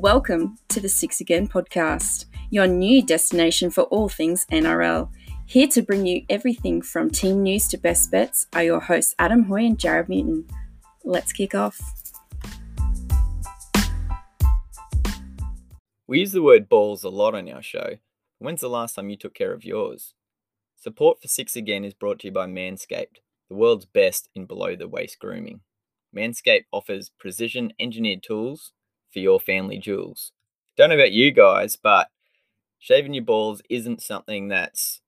Welcome to the Six Again podcast, your new destination for all things NRL. Here to bring you everything from team news to best bets are your hosts Adam Hoy and Jarrod Newton. Let's kick off. We use the word balls a lot on our show. When's the last time you took care of yours? Support for Six Again is brought to you by Manscaped, the world's best in below the waist grooming. Manscaped offers precision engineered tools for your family jewels. Don't know about you guys, but shaving your balls isn't something that's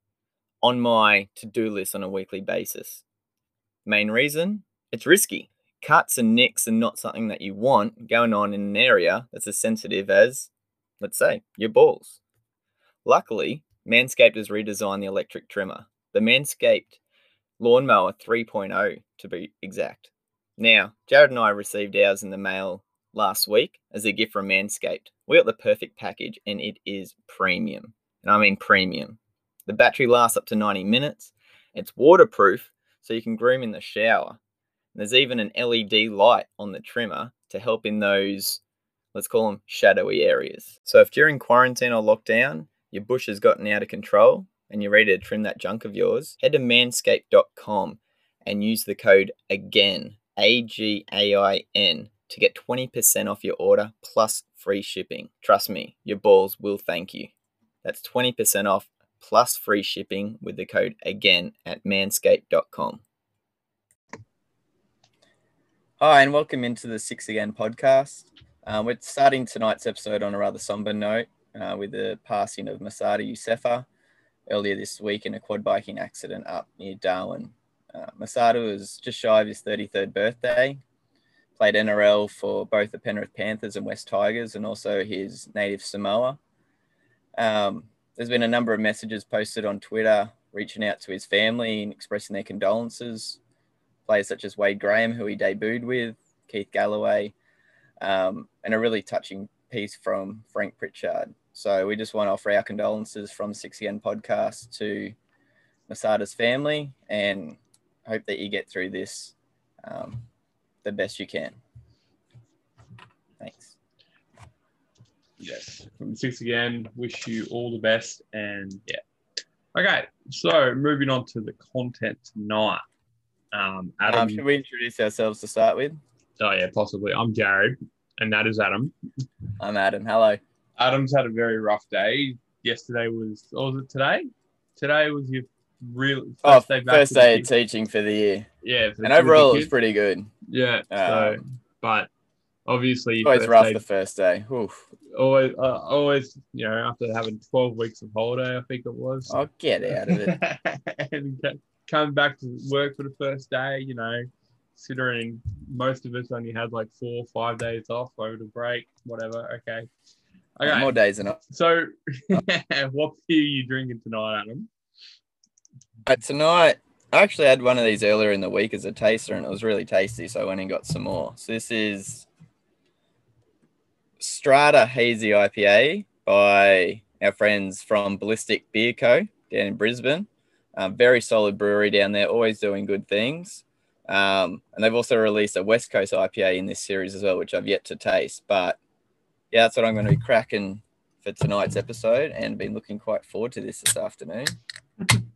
on my to do list on a weekly basis. Main reason? It's risky. Cuts and nicks are not something that you want going on in an area that's as sensitive as, let's say, your balls. Luckily, Manscaped has redesigned the electric trimmer, the Manscaped Lawnmower 3.0 to be exact. Now, Jarrod and I received ours in the mail last week as a gift from Manscaped. We got the perfect package and it is premium. And I mean premium. The battery lasts up to 90 minutes. It's waterproof so you can groom in the shower. There's even an LED light on the trimmer to help in those, let's call them shadowy areas. So if during quarantine or lockdown, your bush has gotten out of control and you're ready to trim that junk of yours, head to manscaped.com and use the code AGAIN, A G A I N, to get 20% off your order plus free shipping. Trust me, your balls will thank you. That's 20% off plus free shipping with the code again at manscaped.com. Hi, and welcome into the Six Again podcast. Um, we're starting tonight's episode on a rather somber note uh, with the passing of Masada Iosefa earlier this week in a quad biking accident up near Darwin. Uh, Masada was just shy of his 33rd birthday played NRL for both the Penrith Panthers and West Tigers, and also his native Samoa. Um, there's been a number of messages posted on Twitter reaching out to his family and expressing their condolences. Players such as Wade Graham, who he debuted with, Keith Galloway, um, and a really touching piece from Frank Pritchard. So we just want to offer our condolences from 6 podcast to Masada's family and hope that you get through this um, the best you can. Thanks. Yes, from the six again. Wish you all the best, and yeah. Okay, so moving on to the content tonight. Um, Adam, um, should we introduce ourselves to start with? Oh yeah, possibly. I'm Jarrod, and that is Adam. I'm Adam. Hello. Adam's had a very rough day. Yesterday was, or was it today? Today was your real first oh, day back first day of teaching for the year. Yeah, and overall it was pretty good. Yeah. Um, so, but obviously, always rough day, the first day. Oof. Always, uh, always, you know, after having twelve weeks of holiday, I think it was. I'll get out of it. and coming back to work for the first day, you know, considering most of us only had like four or five days off over the break, whatever. Okay. Okay. More days than enough. So, what beer are you drinking tonight, Adam? Uh, tonight, I actually had one of these earlier in the week as a taster, and it was really tasty. So I went and got some more. So this is Strata Hazy IPA by our friends from Ballistic Beer Co. down in Brisbane. Um, very solid brewery down there, always doing good things. Um, and they've also released a West Coast IPA in this series as well, which I've yet to taste. But yeah, that's what I'm going to be cracking for tonight's episode, and been looking quite forward to this this afternoon.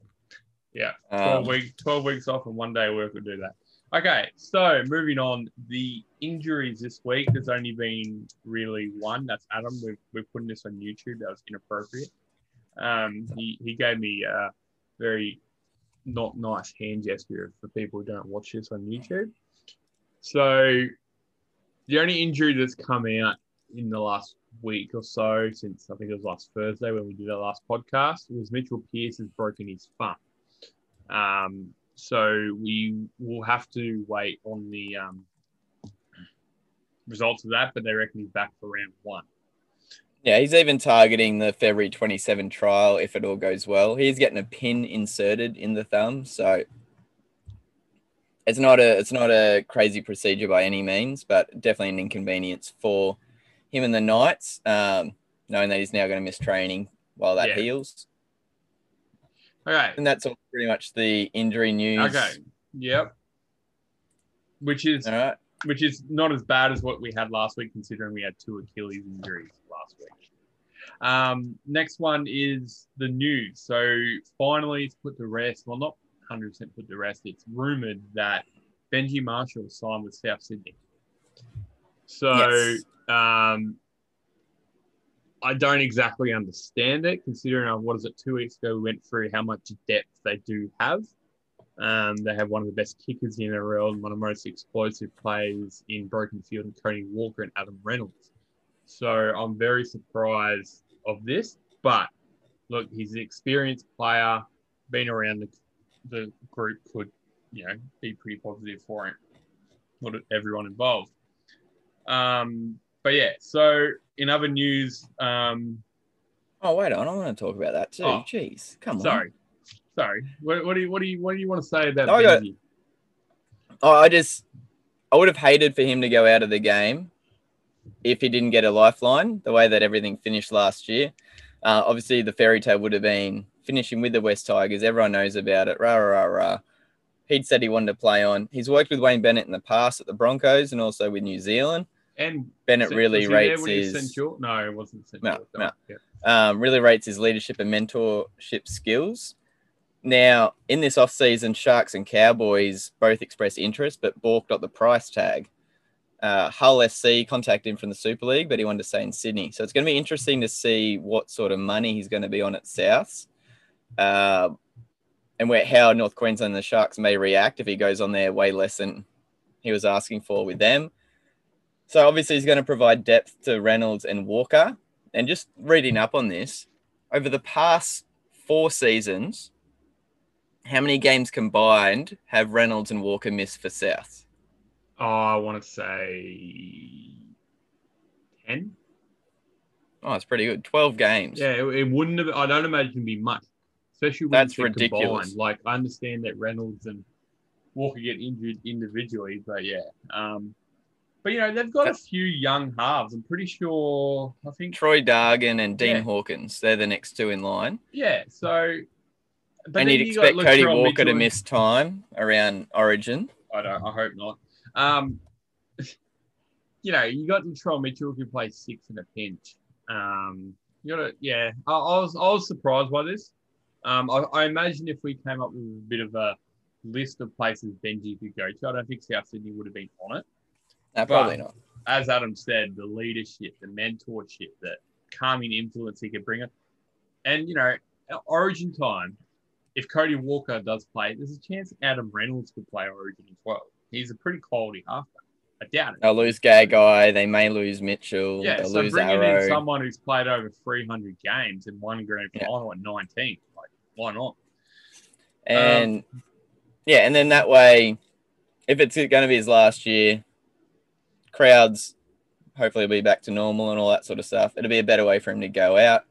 Yeah, 12, um, week, 12 weeks off and one day work would do that. Okay, so moving on, the injuries this week, there's only been really one. That's Adam. We're, we're putting this on YouTube. That was inappropriate. Um, he, he gave me a very not nice hand gesture for people who don't watch this on YouTube. So the only injury that's come out in the last week or so, since I think it was last Thursday when we did our last podcast, was Mitchell Pearce has broken his thumb. Um, so we will have to wait on the um, results of that, but they reckon he's back for round one. Yeah, he's even targeting the February 27 trial if it all goes well. He's getting a pin inserted in the thumb, so it's not a it's not a crazy procedure by any means, but definitely an inconvenience for him and the Knights, um, knowing that he's now going to miss training while that yeah. heals. Okay. And that's all pretty much the injury news. Okay. Yep. Which is right. which is not as bad as what we had last week, considering we had two Achilles injuries last week. Um, next one is the news. So finally, it's put to rest. Well, not 100% put to rest. It's rumored that Benji Marshall signed with South Sydney. So yes. um, I don't exactly understand it, considering uh, what is it? Two weeks ago, we went through how much depth they do have. Um, they have one of the best kickers in the world, one of the most explosive players in broken field, and Cody Walker and Adam Reynolds. So I'm very surprised of this. But look, he's an experienced player, been around the, the group could, you know, be pretty positive for him, not everyone involved. Um, but yeah, so in other news, um, oh wait on, I want to talk about that too. Oh, Jeez, come sorry. on. Sorry, sorry. What, what, do you what do you what do you want to say about oh, Got, oh, I just I would have hated for him to go out of the game if he didn't get a lifeline, the way that everything finished last year. Uh, obviously, the fairy tale would have been finishing with the West Tigers. Everyone knows about it. Rah, rah, rah. He'd said he wanted to play on. He's worked with Wayne Bennett in the past at the Broncos and also with New Zealand. And Bennett really rates his. No, it wasn't No, no. Yeah. Um, really rates his leadership and mentorship skills. Now, in this off-season, Sharks and Cowboys both expressed interest, but balked at the price tag uh, Hull FC contacted him from the Super League, but he wanted to stay in Sydney. So it's going to be interesting to see what sort of money he's going to be on at South, uh, and where how North Queensland and the Sharks may react if he goes on there way less than he was asking for with them. So obviously he's going to provide depth to Reynolds and Walker. And just reading up on this, over the past four seasons, how many games combined have Reynolds and Walker missed for South? Oh, I want to say 10. Oh, it's pretty good. 12 games. Yeah, it, it wouldn't have, I don't imagine it'd be much, especially when That's ridiculous. Combined. Like, I understand that Reynolds and Walker get injured individually, but yeah. Um, but you know, they've got That's... a few young halves. I'm pretty sure, I think Troy Dargan and Dean yeah. Hawkins, they're the next two in line. Yeah, so. and you'd you expect Cody Walker Mitchell to miss time around Origin. I don't. I hope not. Um, you know, you got Latrell Mitchell who plays six in a pinch. Um, you got to, yeah. I, I, was I was surprised by this. Um, I, I, imagine if we came up with a bit of a list of places Benji could go to, I don't think South Sydney would have been on it. No, probably but, not. As Adam said, the leadership, the mentorship, the calming influence he could bring it, and you know, Origin time. If Cody Walker does play, there's a chance Adam Reynolds could play Origin as well. He's a pretty quality halfback. I doubt it. They'll lose guy. They may lose Mitchell. Yeah, they'll so lose bringing Arrow. in someone who's played over 300 games in one grand final yeah. at 19, like why not? And um, yeah, and then that way, if it's going to be his last year, crowds hopefully will be back to normal and all that sort of stuff. It'll be a better way for him to go out.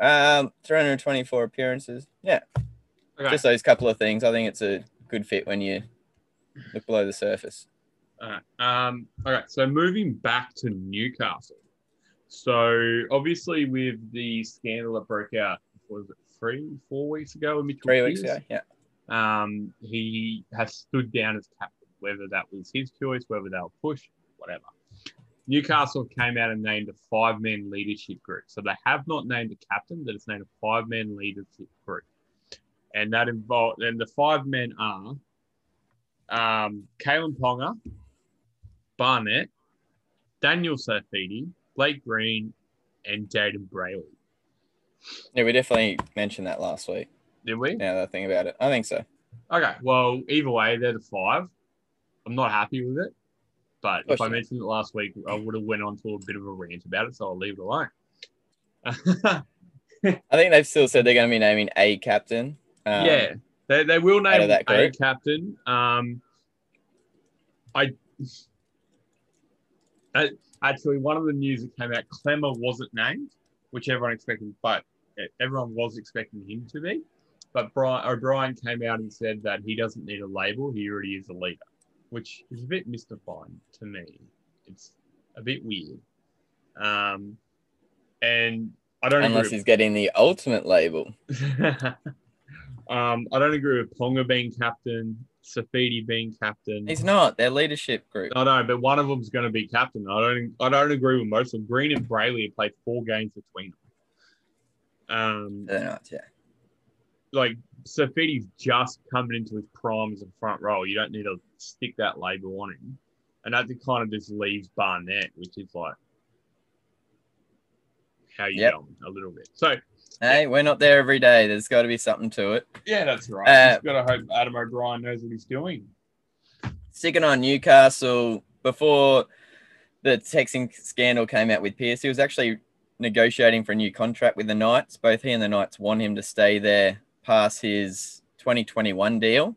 Um, 324 appearances. Yeah. Okay. Just those couple of things. I think it's a good fit when you look below the surface. All right. Um, all right. So moving back to Newcastle. So obviously with the scandal that broke out, was it three, four weeks ago? Three weeks ago, yeah. Um, he has stood down as captain, whether that was his choice, whether they were pushed, whatever. Newcastle came out and named a five-man leadership group. So they have not named a captain, but it's named a five-man leadership group. And that involved, and the five men are um, Kalyn Ponga, Barnett, Daniel Saifiti, Blake Green, and Jayden Brailey. Yeah, we definitely mentioned that last week. Did we? Yeah, the thing about it. I think so. Okay. Well, either way, they're the five. I'm not happy with it. But if I mentioned it last week, I would have went on to a bit of a rant about it, so I'll leave it alone. I think they've still said they're going to be naming a captain. Um, yeah, they, they will name that a captain. Um, I, actually one of the news that came out, Klemmer wasn't named, which everyone expected, but everyone was expecting him to be. But Brian O'Brien came out and said that he doesn't need a label; he already is a leader, which is a bit mystifying to me. It's a bit weird. Um, and I don't unless he's getting the ultimate label. Um, I don't agree with Ponga being captain, Saifiti being captain. He's not. They're leadership group. I know, but one of them's going to be captain. I don't. I don't agree with most of them. Green and Brailey have played four games between them. Um, They're not. Yeah. like Saifiti's just coming into his prime as a front row. You don't need to stick that label on him, and that kind of just leaves Barnett, which is like how you Yep. going a little bit. So Hey, we're not there every day. There's got to be something to it. yeah, that's right. Uh, Just gotta hope Adam O'Brien knows what he's doing. Sticking on Newcastle before the texting scandal came out with Pearce, he was actually negotiating for a new contract with the Knights. Both he and the Knights want him to stay there past his 2021 deal.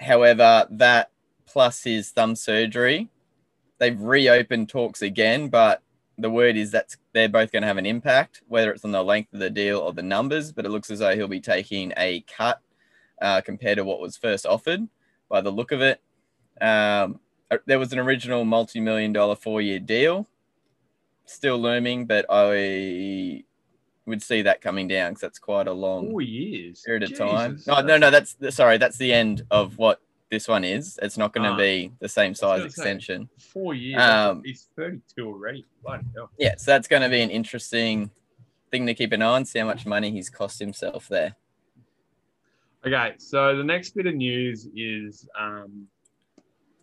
However, that plus his thumb surgery, they've reopened talks again, but the word is that they're both going to have an impact, whether it's on the length of the deal or the numbers. But it looks as though he'll be taking a cut uh, compared to what was first offered by the look of it. Um, uh, there was an original multi-million dollar four-year deal, still looming, but I would see that coming down because that's quite a long Four years. period of time. Jesus. No, no, no. That's sorry. That's the end of what this one is. It's not going to Ah. be the same size extension. Four years. Um, he's 32 already. Yeah, so that's going to be an interesting thing to keep an eye on. See how much money he's cost himself there. Okay, so the next bit of news is um,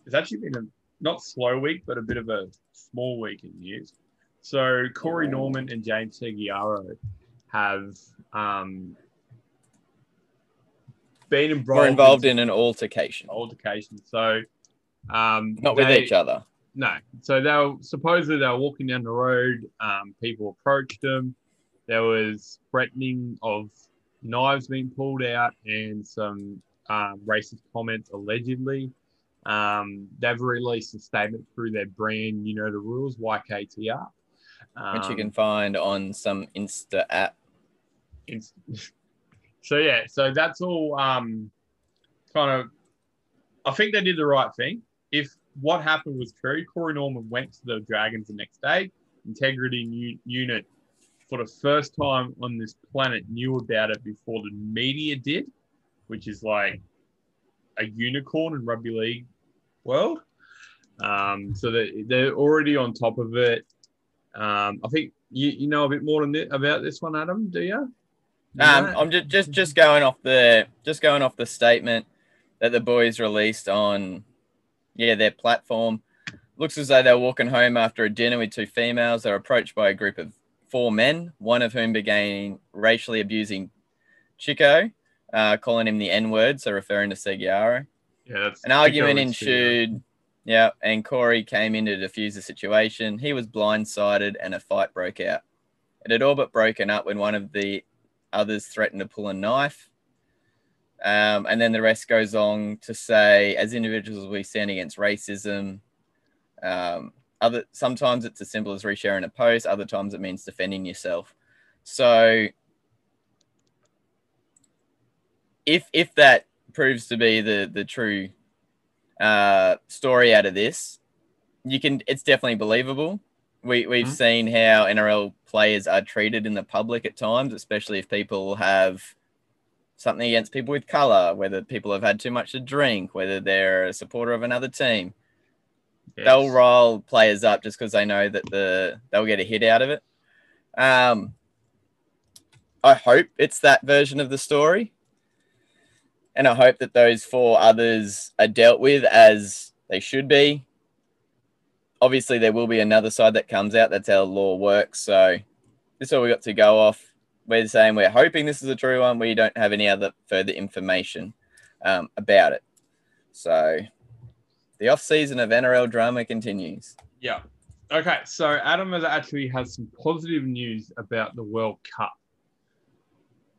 it's actually been a not slow week, but a bit of a small week in news. So Corey Norman and James Segeyaro have um, been involved, We're involved in an altercation, altercation. So um, not with each other. No. So they were supposedly they were walking down the road. Um, people approached them. There was threatening of knives being pulled out and some um, racist comments allegedly. Um, they've released a statement through their brand, you know the rules, YKTR. Um, which you can find on some Insta app. So yeah, so that's all um, kind of. I think they did the right thing. If what happened was true, Corey Norman went to the Dragons the next day. Integrity Unit, for the first time on this planet, knew about it before the media did, which is like a unicorn in rugby league world. Um, so they, they're already on top of it. Um, I think you, you know a bit more than about this one, Adam. Do you? Um, I'm just, just just going off the just going off the statement that the boys released on yeah their platform. Looks as though they were walking home after a dinner with two females. They were approached by a group of four men, one of whom began racially abusing Chico, uh, calling him the N word, so referring to Segeyaro. yeah, that's An argument Chico and ensued. Yeah, and Corey came in to defuse the situation. He was blindsided and a fight broke out. It had all but broken up when one of the others threatened to pull a knife. Um, and then the rest goes on to say, as individuals, we stand against racism. Um, other sometimes it's as simple as resharing a post. Other times it means defending yourself. So, if if that proves to be the the true uh, story out of this, you can. It's definitely believable. We we've Mhm. seen how NRL players are treated in the public at times, especially if people have something against people with color, whether people have had too much to drink, whether they're a supporter of another team. Yes. They'll roll players up just because they know that the they'll get a hit out of it. Um, I hope it's that version of the story. And I hope that those four others are dealt with as they should be. Obviously, there will be another side that comes out. That's how law works. So, this is all we got to go off. We're saying we're hoping this is a true one. We don't have any other further information um, about it. So, the off season of NRL drama continues. Yeah. Okay, so Adam has actually has some positive news about the World Cup.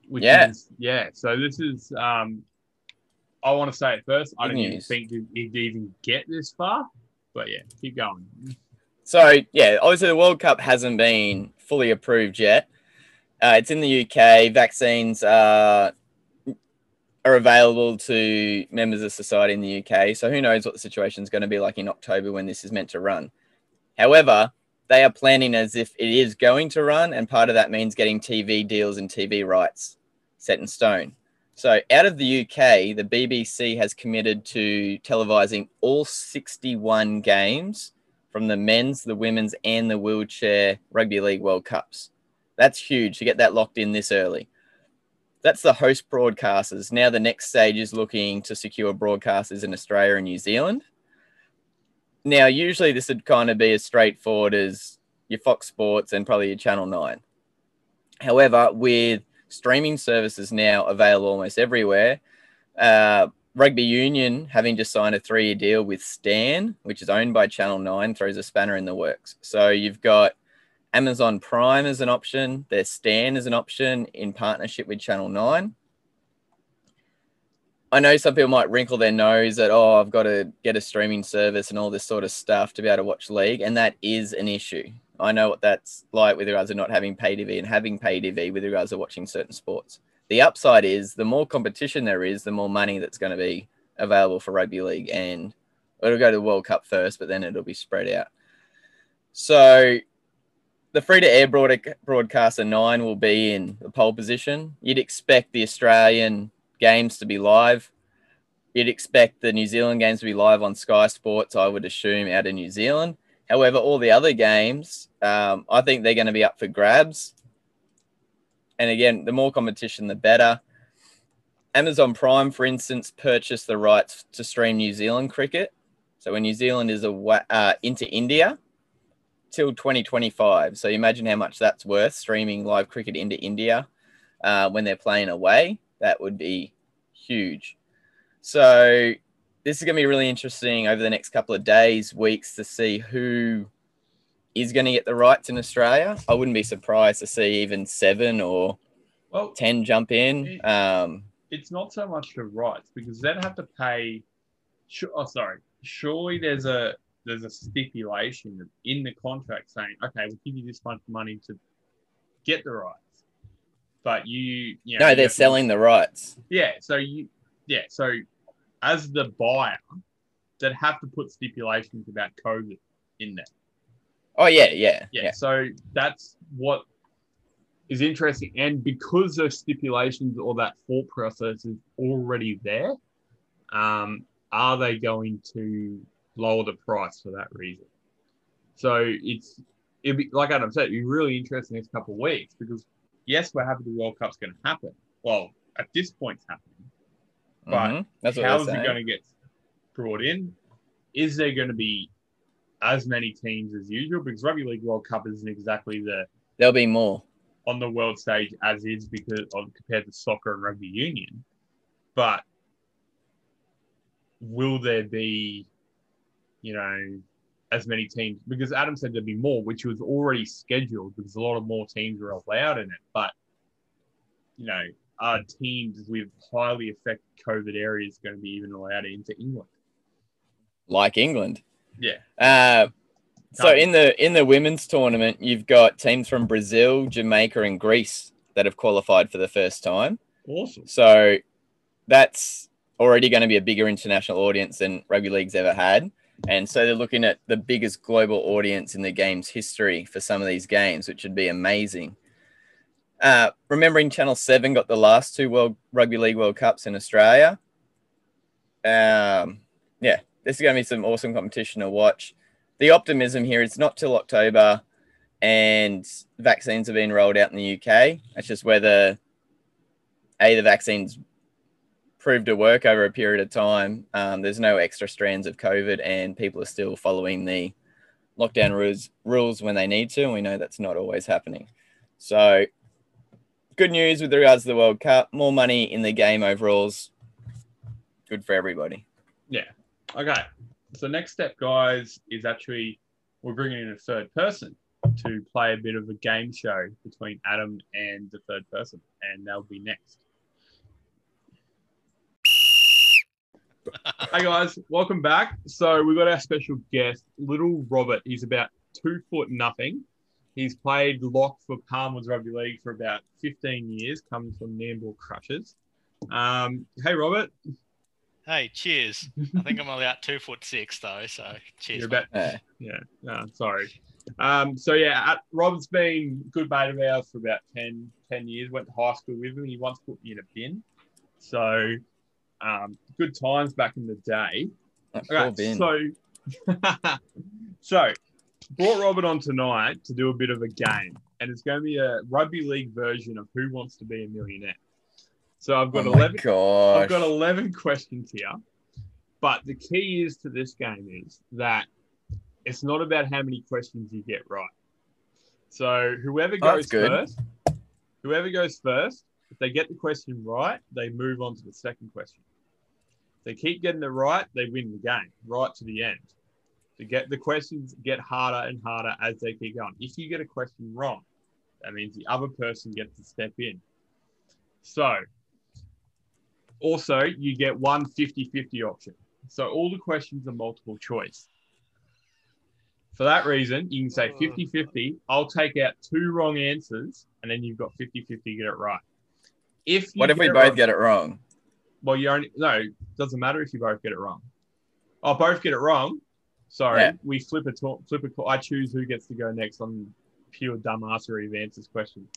Which Yeah. Is, yeah. So this is um I want to say it first. I Good didn't even news. think he'd even get this far. But yeah, keep going. So yeah, obviously the World Cup hasn't been fully approved yet. Uh, it's in the UK. Vaccines are are available to members of society in the UK. So who knows what the situation is going to be like in October when this is meant to run. However, they are planning as if it is going to run, and part of that means getting TV deals and TV rights set in stone. So, out of the UK, the BBC has committed to televising all 61 games from the men's, the women's, and the wheelchair rugby league World Cups. That's huge to get that locked in this early. That's the host broadcasters. Now, the next stage is looking to secure broadcasters in Australia and New Zealand. Now, usually this would kind of be as straightforward as your Fox Sports and probably your Channel 9. However, with streaming services now available almost everywhere. Uh, Rugby Union, having just signed a three year deal with Stan, which is owned by Channel 9, throws a spanner in the works. So you've got Amazon Prime as an option, there's Stan as an option in partnership with Channel 9. I know some people might wrinkle their nose at, oh, I've got to get a streaming service and all this sort of stuff to be able to watch league. And that is an issue. I know what that's like with regards to not having pay TV and having pay TV with regards to watching certain sports. The upside is the more competition there is, the more money that's going to be available for rugby league, and it'll go to the World Cup first, but then it'll be spread out. So the free to air broadcaster nine will be in the pole position. You'd expect the Australian games to be live. You'd expect the New Zealand games to be live on Sky Sports, I would assume, out of New Zealand. However, all the other games, um, I think they're going to be up for grabs. And again, the more competition, the better. Amazon Prime, for instance, purchased the rights to stream New Zealand cricket. So when New Zealand is a, uh, into India till 2025. So imagine how much that's worth streaming live cricket into India uh, when they're playing away. That would be huge. So this is going to be really interesting over the next couple of days, weeks to see who is going to get the rights in Australia. I wouldn't be surprised to see even seven or well, 10 jump in. It, um, it's not so much the rights because they'd have to pay. Oh, sorry. Surely there's a there's a stipulation in the contract saying, okay, we'll give you this much money to get the rights. But you, you know, no, they're selling to, the rights. Yeah. So you, yeah. So as the buyer that have to put stipulations about COVID in there. Oh yeah, yeah, yeah. yeah. So that's what is interesting, and because those stipulations or that thought process is already there, um, are they going to lower the price for that reason? So it's it'd be like Adam said, it'd be really interesting the next couple of weeks because yes, we're happy the World Cup's going to happen. Well, at this point, it's happening. But mm-hmm. how is it going to get brought in? Is there going to be as many teams as usual? Because Rugby League World Cup isn't exactly the there'll be more on the world stage as is because of compared to soccer and rugby union. But will there be, you know, as many teams? Because Adam said there'd be more, which was already scheduled because a lot of more teams were allowed in it. But you know, are teams with highly affected COVID areas going to be even allowed into England? Like England. Yeah. Uh, so in the in the women's tournament, you've got teams from Brazil, Jamaica, and Greece that have qualified for the first time. Awesome. So that's already going to be a bigger international audience than rugby league's ever had. And so they're looking at the biggest global audience in the game's history for some of these games, which would be amazing. Uh, remembering Channel 7 got the last two World Rugby League World Cups in Australia. Um, yeah, this is going to be some awesome competition to watch. The optimism here is not till October and vaccines have been rolled out in the UK. It's just whether A, the vaccines prove to work over a period of time. Um, there's no extra strands of COVID and people are still following the lockdown rules, rules when they need to. And we know that's not always happening. So good news with regards to the World Cup. More money in the game overalls. Good for everybody. Yeah. Okay. So next step, guys, is actually we're bringing in a third person to play a bit of a game show between Adam and the third person, and they'll be next. hey guys, welcome back. So we've got our special guest, Little Robert. He's about two foot nothing. He's played lock for Palmwoods Rugby League for about 15 years, comes from Nambour Crushers. Um, hey, Robert. Hey, cheers. I think I'm only about two foot six though, so cheers. You're about, yeah, no, sorry. Um, so yeah, Rob's been good mate of ours for about 10, 10 years. Went to high school with him. He once put me in a bin. So, um, good times back in the day. That poor Okay, bin. so, so brought Robert on tonight to do a bit of a game, and it's going to be a rugby league version of Who Wants to Be a Millionaire. So I've got oh eleven. gosh. I've got eleven questions here, but the key is to this game is that it's not about how many questions you get right. So whoever Oh, goes first, whoever goes first, if they get the question right, they move on to the second question. If they keep getting it right, they win the game right to the end. To get the questions get harder and harder as they keep going. If you get a question wrong, that means the other person gets to step in. So also you get one 50-50 option. So all the questions are multiple choice. For that reason, you can say hmm. 50-50. I'll take out two wrong answers, and then you've got 50-50 to get it right. If you what if we both wrong- get it wrong? well, you only no, doesn't matter if you both get it wrong. Oh, both get it wrong. Sorry, Yeah. we flip a to- flip a. co- I choose who gets to go next on pure dumbassery of answers question.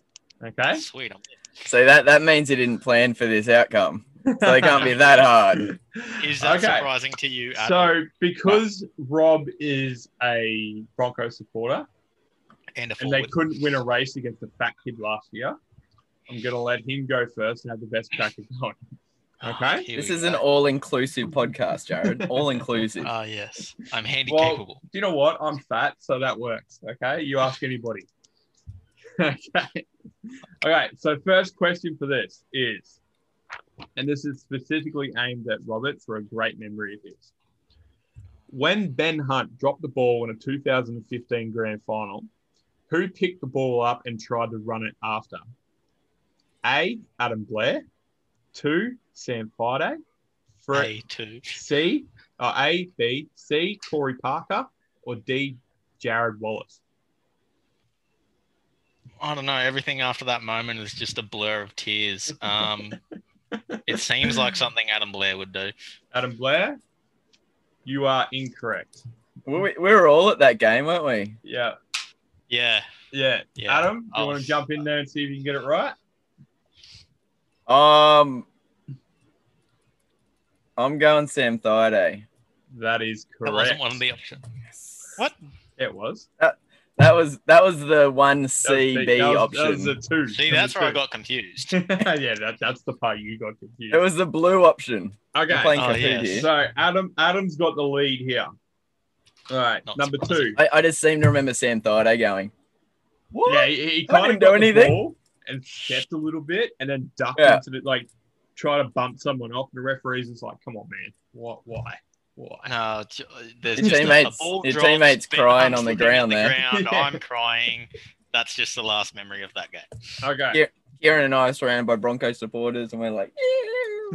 Okay. Sweet. I'm So that, that means he didn't plan for this outcome. So they can't be that hard. Is that Okay. surprising to you? Adam? So because Rob is a Bronco supporter and a and they couldn't win a race against the fat kid last year, I'm gonna let him go first and have the best crack at going. Okay. here This we is an all-inclusive podcast, Jarrod. All-inclusive. Ah, yes. I'm handy Well, capable. Do you know what? I'm fat, so that works. Okay. You ask anybody. okay. Okay. So, first question for this is, and this is specifically aimed at Robert for a great memory of his. When Ben Hunt dropped the ball in a 2015 grand final, who picked the ball up and tried to run it after? A. Adam Blair. Two. Sam Thaiday. Three. A two. C, uh, A, B, C, Corey Parker, or D, Jarrod Wallace. I don't know. Everything after that moment is just a blur of tears. Um, it seems like something Adam Blair would do. Adam Blair, you are incorrect. we, we were all at that game, weren't we? Yeah, Yeah. yeah. Yeah, Adam, do I you want to jump in there and see if you can get it right? Um, I'm going Sam Thaiday. That is That correct. wasn't one of the options. What? It was. That was that was the one That was the- B that was- option. That was the two. See, that's where I got confused. yeah, that, that's the part you got confused. it was the blue option. We're okay. playing Oh, yes. here. So Adam, Adam's got the lead here. All right, Not number surprising. two. I, I just seem to remember Sam Thaiday going. What? Yeah, he, he I kind didn't of do got the anything. ball and stepped a little bit and then ducked Yeah. into the like try to bump someone off. The referee's just like, "Come on, man, what? Why? Why?" Uh, no, uh, there's Your just a- teammates- a, your drops, teammates crying on the ground the there. ground, Yeah. I'm crying. That's just the last memory of that game. Okay. Yeah. Kieran and I are surrounded by Broncos supporters, and we're like,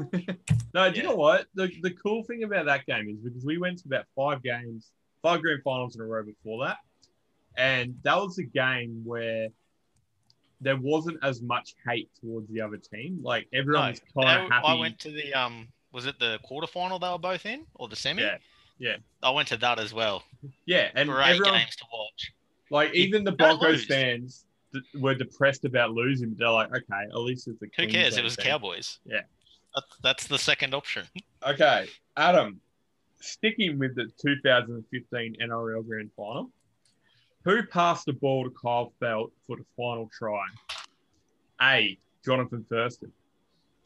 No, do you Yeah. know what? The the cool thing about that game is because we went to about five games, five grand finals in a row before that, and that was a game where there wasn't as much hate towards the other team. Like everyone No, was kind of happy. I went to the um, was it the quarterfinal they were both in, or the semi? Yeah, yeah. I went to that as well. yeah, and Great everyone, games to watch. Like even the Broncos fans were depressed about losing. But they're like, okay, at least it's the. Who cares? It was team." Cowboys. Yeah. That's, that's the second option. Okay, Adam, sticking with the 2015 NRL Grand Final, who passed the ball to Kyle Feldt for the final try? A. Johnathan Thurston.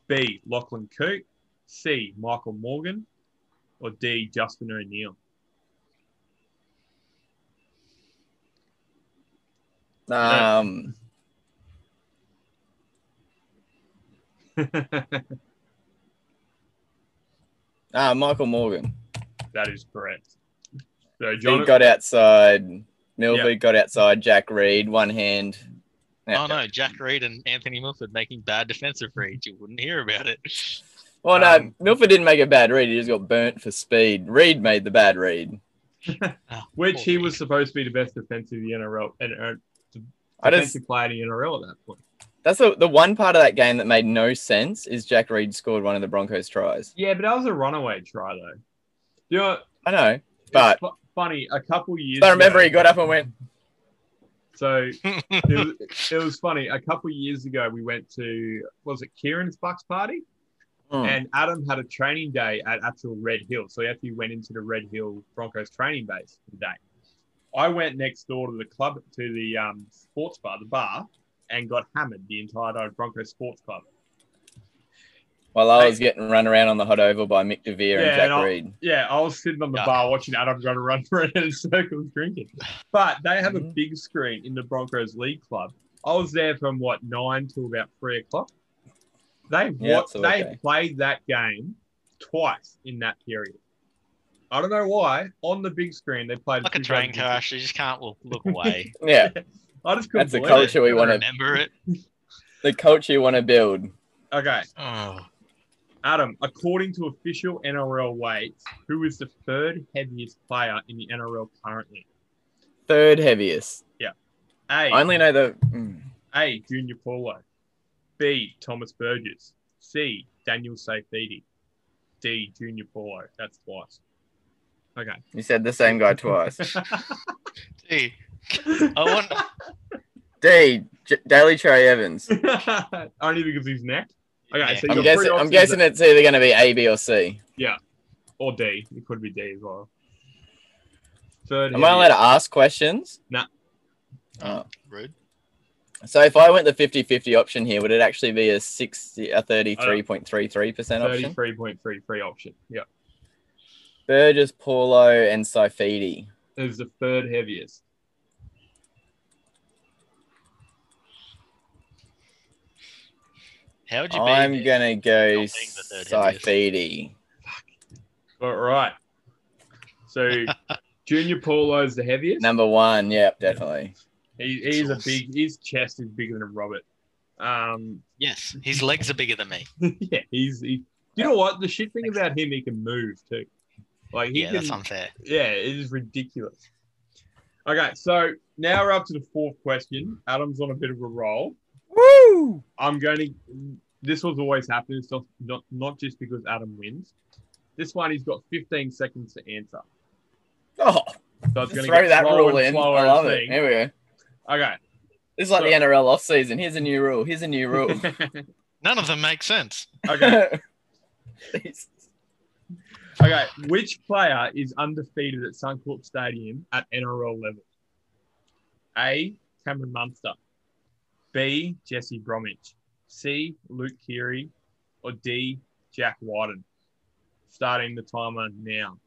B. Lachlan Coote. C. Michael Morgan. Or D. Justin O'Neill. um, ah, Michael Morgan. that is correct. So He got outside. Milford got outside. Jack Reed, one hand. Oh no, Jack Reed and Anthony Milford making bad defensive reads. You wouldn't hear about it. Well, no, Um, Milford didn't make a bad read. He just got burnt for speed. Reed made the bad read. Oh, which he Reed. was supposed to be the best defensive in the NRL and uh, I just player in the NRL at that point. that's the, the one part of that game that made no sense is Jack Reed scored one of the Broncos tries. Yeah, but that was a runaway try though. You know, I know, it's but fu- funny. A couple years. I remember ago- he got up and went, So it was, it was funny. A couple years ago, we went to was it Kieran's Bucks party, Mm. And Adam had a training day at actual Red Hill. So he actually went into the Red Hill Broncos training base today. I went next door to the club, to the um, sports bar, the bar, and got hammered the entire day at Broncos Sports Club. While I was getting run around on the hot oval by Mick DeVere yeah, and Jack and Reed. Yeah, I was sitting on the bar watching Adam run around in circles drinking. But they have a mm-hmm. big screen in the Broncos League Club. I was there from what nine till about three o'clock. They yeah, what they okay. played that game twice in that period. I don't know why. On the big screen, they played like a train crash. You just can't look, look away. yeah, I just couldn't. That's the culture it. we want to remember it. The culture you want to build. Okay. Oh. Adam, according to official NRL weights, who is the third heaviest player in the NRL currently? Third heaviest. Yeah. A. I only know the. Mm. A. Junior Paulo. B. Thomas Burgess. C. Daniel Saifiti. D. Junior Paulo. That's twice. Okay. You said the same guy twice. D. I want. D. J- Daly Cherry Evans. Only because he's neck. Okay, so I'm guessing. I'm guessing that... it's either going to be A, B, or C. Yeah, or D. It could be D as well. Third. Am I allowed to ask questions? Nah. Oh. Rude. So if I went the 50-50 option here, would it actually be a 60 a 33.33% option? 33.33 option. Yeah. Burgess, Paulo, and Saifiti. Is the third heaviest. How would you I'm gonna go Saifiti. All right. So Junior Paulo is the heaviest. Number one, yep, definitely. He, he's a big. His chest is bigger than a Robert. Um, yes, his legs are bigger than me. yeah, he's. He, you know what? The shit thing about him, he can move too. Like he yeah, can, that's unfair. Yeah, it is ridiculous. Okay, so now we're up to the fourth question. Adam's on a bit of a roll. Woo! I'm going to. This was always happening. It's not, not, not just because Adam wins. This one, he's got 15 seconds to answer. Oh, so it's going to throw that rule in. I love it. Here we go. Okay. This is like so, the NRL off season. Here's a new rule. Here's a new rule. None of them make sense. Okay. okay. Which player is undefeated at Suncorp Stadium at NRL level? A. Cameron Munster. B. Jesse Bromwich. C. Luke Keary. Or D. Jack Wighton. Starting the timer now.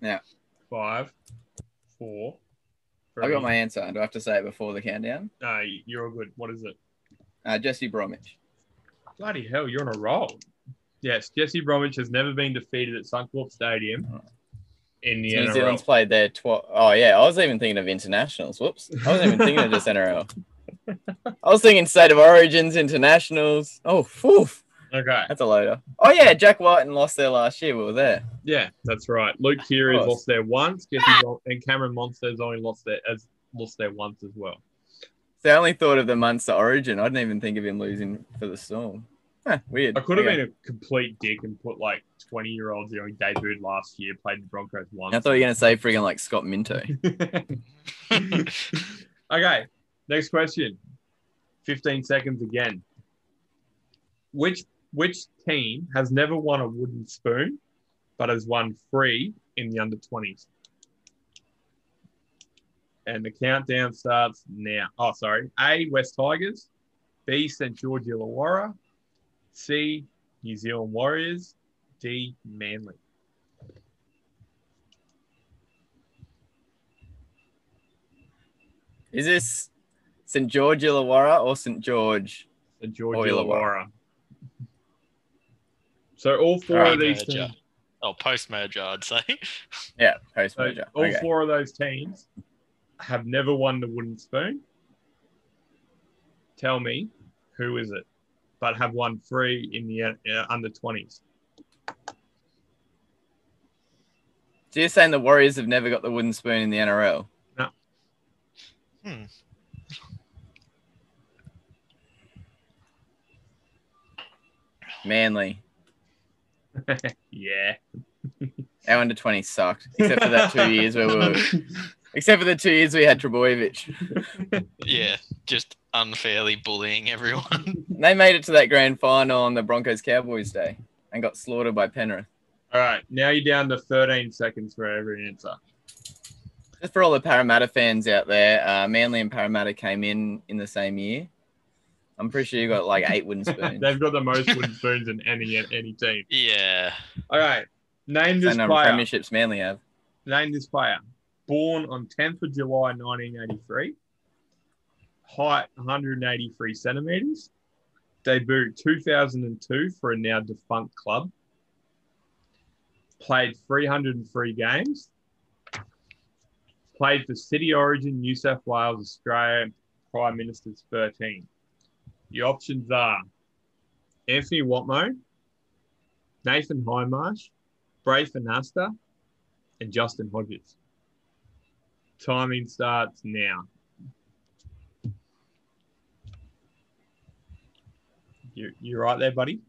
Yeah. Five, four. I got my answer. Do I have to say it before the countdown? Uh, you're all good. What is it? Uh, Jesse Bromwich. Bloody hell, you're on a roll. Yes, Jesse Bromwich has never been defeated at Suncorp Stadium oh. in the so NRL. New Zealand's played there twice. Oh, yeah. I was even thinking of internationals. Whoops. I wasn't even thinking of just NRL. I was thinking state of origins, internationals. Oh, phew. Okay. That's a loader. Oh, yeah. Jack Wighton lost there last year. We were there. Yeah, that's right. Luke Keary has lost there once. Jesse and Cameron Munster's only lost there as lost there once as well. So I only thought of the Munster origin. I didn't even think of him losing for the Storm. Huh, weird. I could have okay. been a complete dick and put like 20 year olds you know, debuted last year, played the Broncos once. I thought you were going to say friggin' like Scott Minto. okay, next question. 15 seconds again. Which which team has never won a wooden spoon but has won three in the under 20s? And the countdown starts now. Oh, sorry. A, West Tigers. B, St. George Illawarra. C, New Zealand Warriors. D, Manly. Is this St. George Illawarra or St. George? St. George Illawarra. So all four of these teams. Oh, post merger, I'd say. Yeah, post merger. So all okay. four of those teams have never won the wooden spoon. Tell me, who is it? But have won three in the uh, under 20s. So you're saying the Warriors have never got the wooden spoon in the NRL? No. Hmm. Manly. yeah. Our under 20 sucked, except for that two years where we were Except for the two years we had Trbojevic. Yeah, just unfairly bullying everyone. they made it to that grand final on the Broncos Cowboys day and got slaughtered by Penrith. All right, now you're down to 13 seconds for every answer. Just for all the Parramatta fans out there, uh, Manly and Parramatta came in in the same year. I'm pretty sure you got like eight wooden spoons. They've got the most wooden spoons in any any team. yeah. All right, name this Same number of player. premierships Manly have. Name this player. Born on 10th of July 1983. Height 183 centimeters. Debuted 2002 for a now defunct club. Played 303 games. Played for City Origin, New South Wales, Australia, Prime Minister's 13. The options are Anthony Watmough, Nathan Hindmarsh, Braith Anasta, and Justin Hodges. Timing starts now. You you're right there, buddy?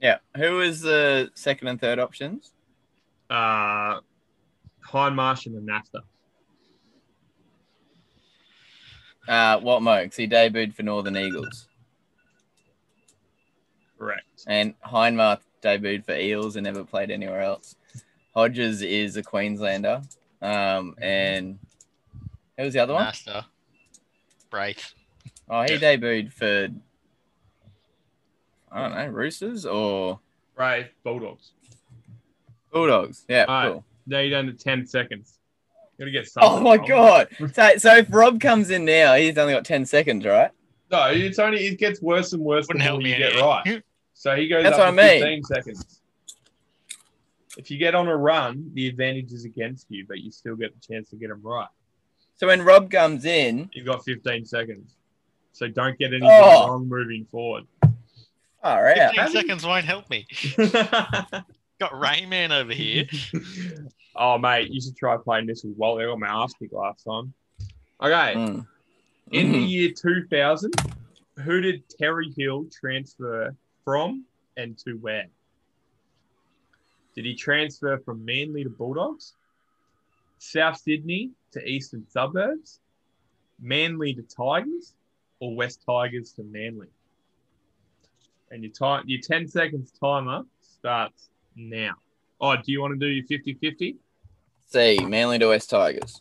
Yeah. Who was the second and third options? Uh Hindmarsh and Anasta. Uh, what Mokes? He debuted for Northern Eagles. Correct. And Hindmarsh debuted for Eels and never played anywhere else. Hodges is a Queenslander. Um, and who was the other one? Master. Braith. Oh, he debuted for I don't know, Roosters or Right, Bulldogs. Bulldogs. Yeah, All right. cool. Now you're down to 10 seconds. You Gotta get something. Oh my wrong. god! So, so if Rob comes in now, he's only got ten seconds, right? No, it's only it gets worse and worse Wouldn't the help more me you get any. right. So he goes That's up what to I mean. 15 seconds. If you get on a run, the advantage is against you, but you still get the chance to get them right. So when Rob comes in, You've got 15 seconds. So don't get anything Oh. wrong moving forward. All right. 15 seconds won't help me. Got Rain Man over here. oh, mate, you should try playing this with Wally. I got my ass kicked last time. Okay. Mm. In the Mhm. year 2000, who did Terry Hill transfer from and to where? Did he transfer from Manly to Bulldogs? South Sydney to Eastern Suburbs? Manly to Tigers? Or West Tigers to Manly? And your time, your 10 seconds timer starts now. Oh, do you want to do your 50 50? C, Manly to West Tigers.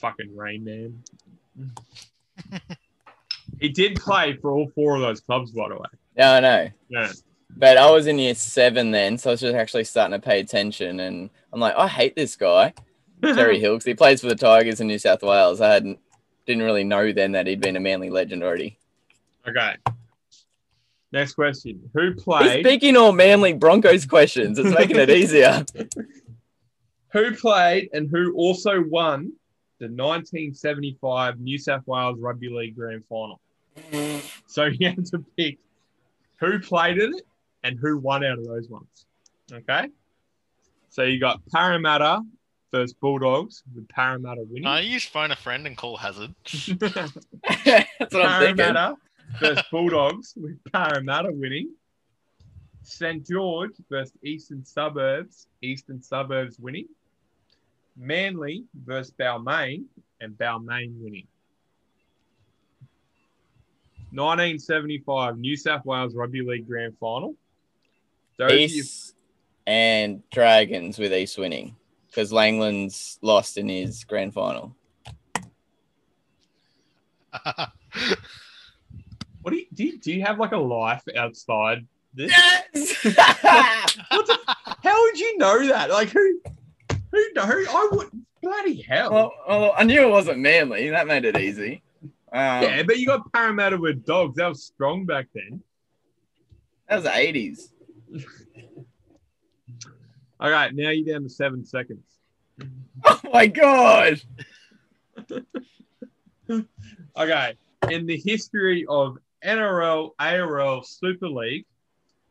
Fucking Rain Man. he did play for all four of those clubs, by the way. Yeah, I know. Yeah. But I was in year seven then, so I was just actually starting to pay attention. And I'm like, I hate this guy, Terry Hill, 'cause he plays for the Tigers in New South Wales. I hadn't didn't really know then that he'd been a Manly legend already. Okay. Next question. Who He's played picking all Manly Broncos questions. It's making it easier. who played and who also won the 1975 New South Wales Rugby League Grand Final? So you have to pick who played in it and who won out of those ones. Okay. So you got Parramatta versus Bulldogs with Parramatta winning. I use phone a friend and call hazard. That's what I'm thinking. Parramatta versus Bulldogs with Parramatta winning. St George versus Eastern Suburbs, Eastern Suburbs winning. Manly versus Balmain and Balmain winning. 1975 New South Wales Rugby League Grand Final. Those are your- East and Dragons with East winning because Langlands lost in his grand final. what do you, do you do you have like a life outside this? Yes! How would you know that? Like who who know? I would bloody hell. well, well, I knew it wasn't Manly. That made it easy. Um, yeah, but you got Parramatta with dogs. That was strong back then. That was the 80s. All right, now you're down to seven seconds. Oh my God. Okay, in the history of NRL, ARL, Super League,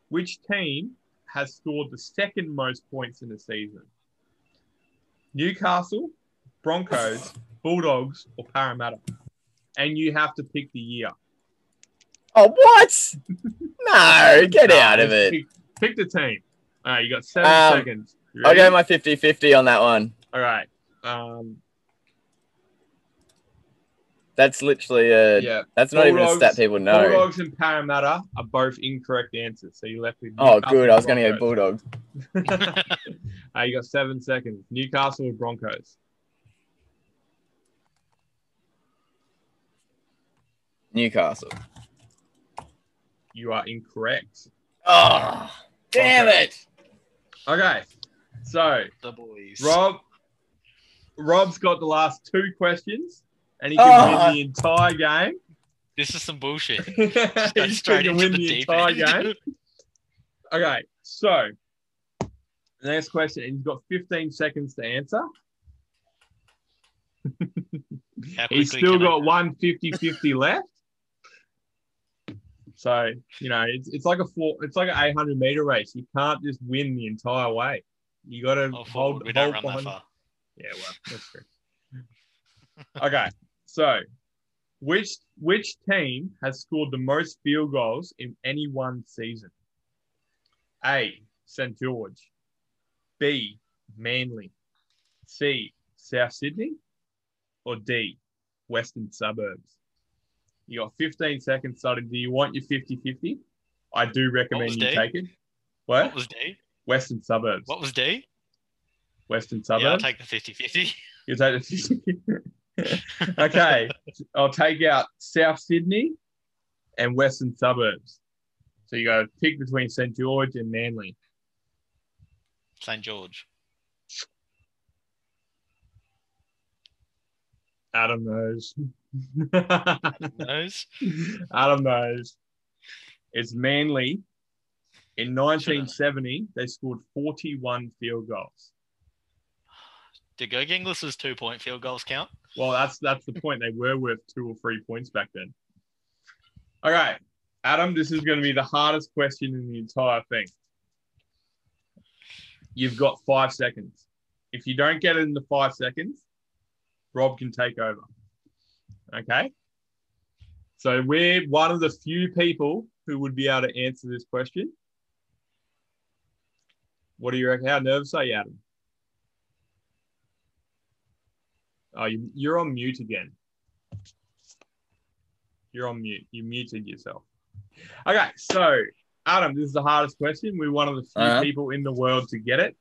which team has scored the second most points in a season? Newcastle, Broncos, Bulldogs, or Parramatta? And you have to pick the year. Oh, what? No, get Nah, out of it. Pick, pick the team. All right, you got seven Um, seconds. You I'll ready? go my 50 50 on that one. All right. Um, That's literally a. yeah. That's not even a stat people know. Bulldogs and Parramatta are both incorrect answers. So you left with. Oh, good. I was going to and go Bulldogs. Uh, you got seven seconds. Newcastle or Broncos? Newcastle. You are incorrect. Oh, damn Okay. it. Okay. So the boys. Rob, Rob's got the last two questions, and he can Oh. win the entire game. This is some bullshit. He's Go straight into win the the entire game. Okay, so the next question, and he's got 15 seconds to answer. He's still can I- got one 50 50 left. So, you know, it's, it's like a four, it's like an 800 meter race. You can't just win the entire way. You got to Oh, hold, we don't run that far. Yeah, well, that's true. okay, so which which team has scored the most field goals in any one season? A. St George. B. Manly. C. South Sydney. Or D. Western Suburbs. You got 15 seconds started. Do you want your 50-50? I do recommend you D? take it. What? What was D? Western Suburbs. What was D? Western suburbs. Yeah, I'll take the 50 50. You take the okay. I'll take out South Sydney and Western suburbs. So you got to pick between St George and Manly. St. George. Adam knows. Adam knows. Adam knows. It's Manly. In 1970, they scored 41 field goals. Did Go Ginglis's two point field goals count? Well, that's that's the point. They were worth two or three points back then. All right, Adam, this is going to be the hardest question in the entire thing. You've got five seconds. If you don't get it in the five seconds, Rob can take over. Okay. So we're one of the few people who would be able to answer this question. What do you reckon? How nervous are you, Adam? Oh, you, you're on mute again. You're on mute. You muted yourself. Okay, so Adam, this is the hardest question. We're one of the few Uh-huh. people in the world to get it.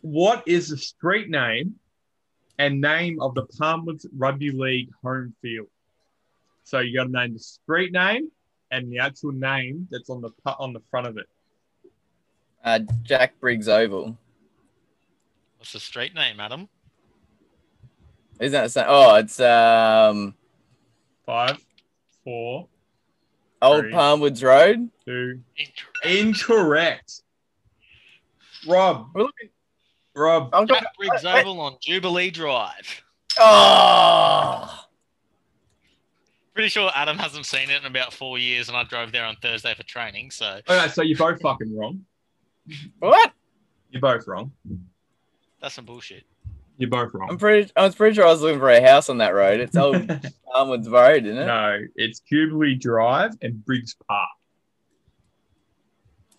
What is the street name and name of the Palmwoods Rugby League home field? So you got to name the street name and the actual name that's on the on the front of it. Uh, Jack Briggs Oval. What's the street name, Adam? Isn't that the same? Oh, it's um Five, four, Old Three. Palmwoods Road. two. Incorrect. Incorrect. Rob, We're looking. Rob, I'm Jack Briggs Oval on Jubilee Drive. Oh, Pretty sure Adam hasn't seen it in about four years, and I drove there on Thursday for training. So Okay, so you're both fucking wrong. what? You're both wrong. that's some bullshit. You're both wrong. I'm wrong. pretty. I was pretty sure I was looking for a house on that road. It's Old Palmwoods Road, isn't it? no, it's Jubilee Drive and Briggs Park.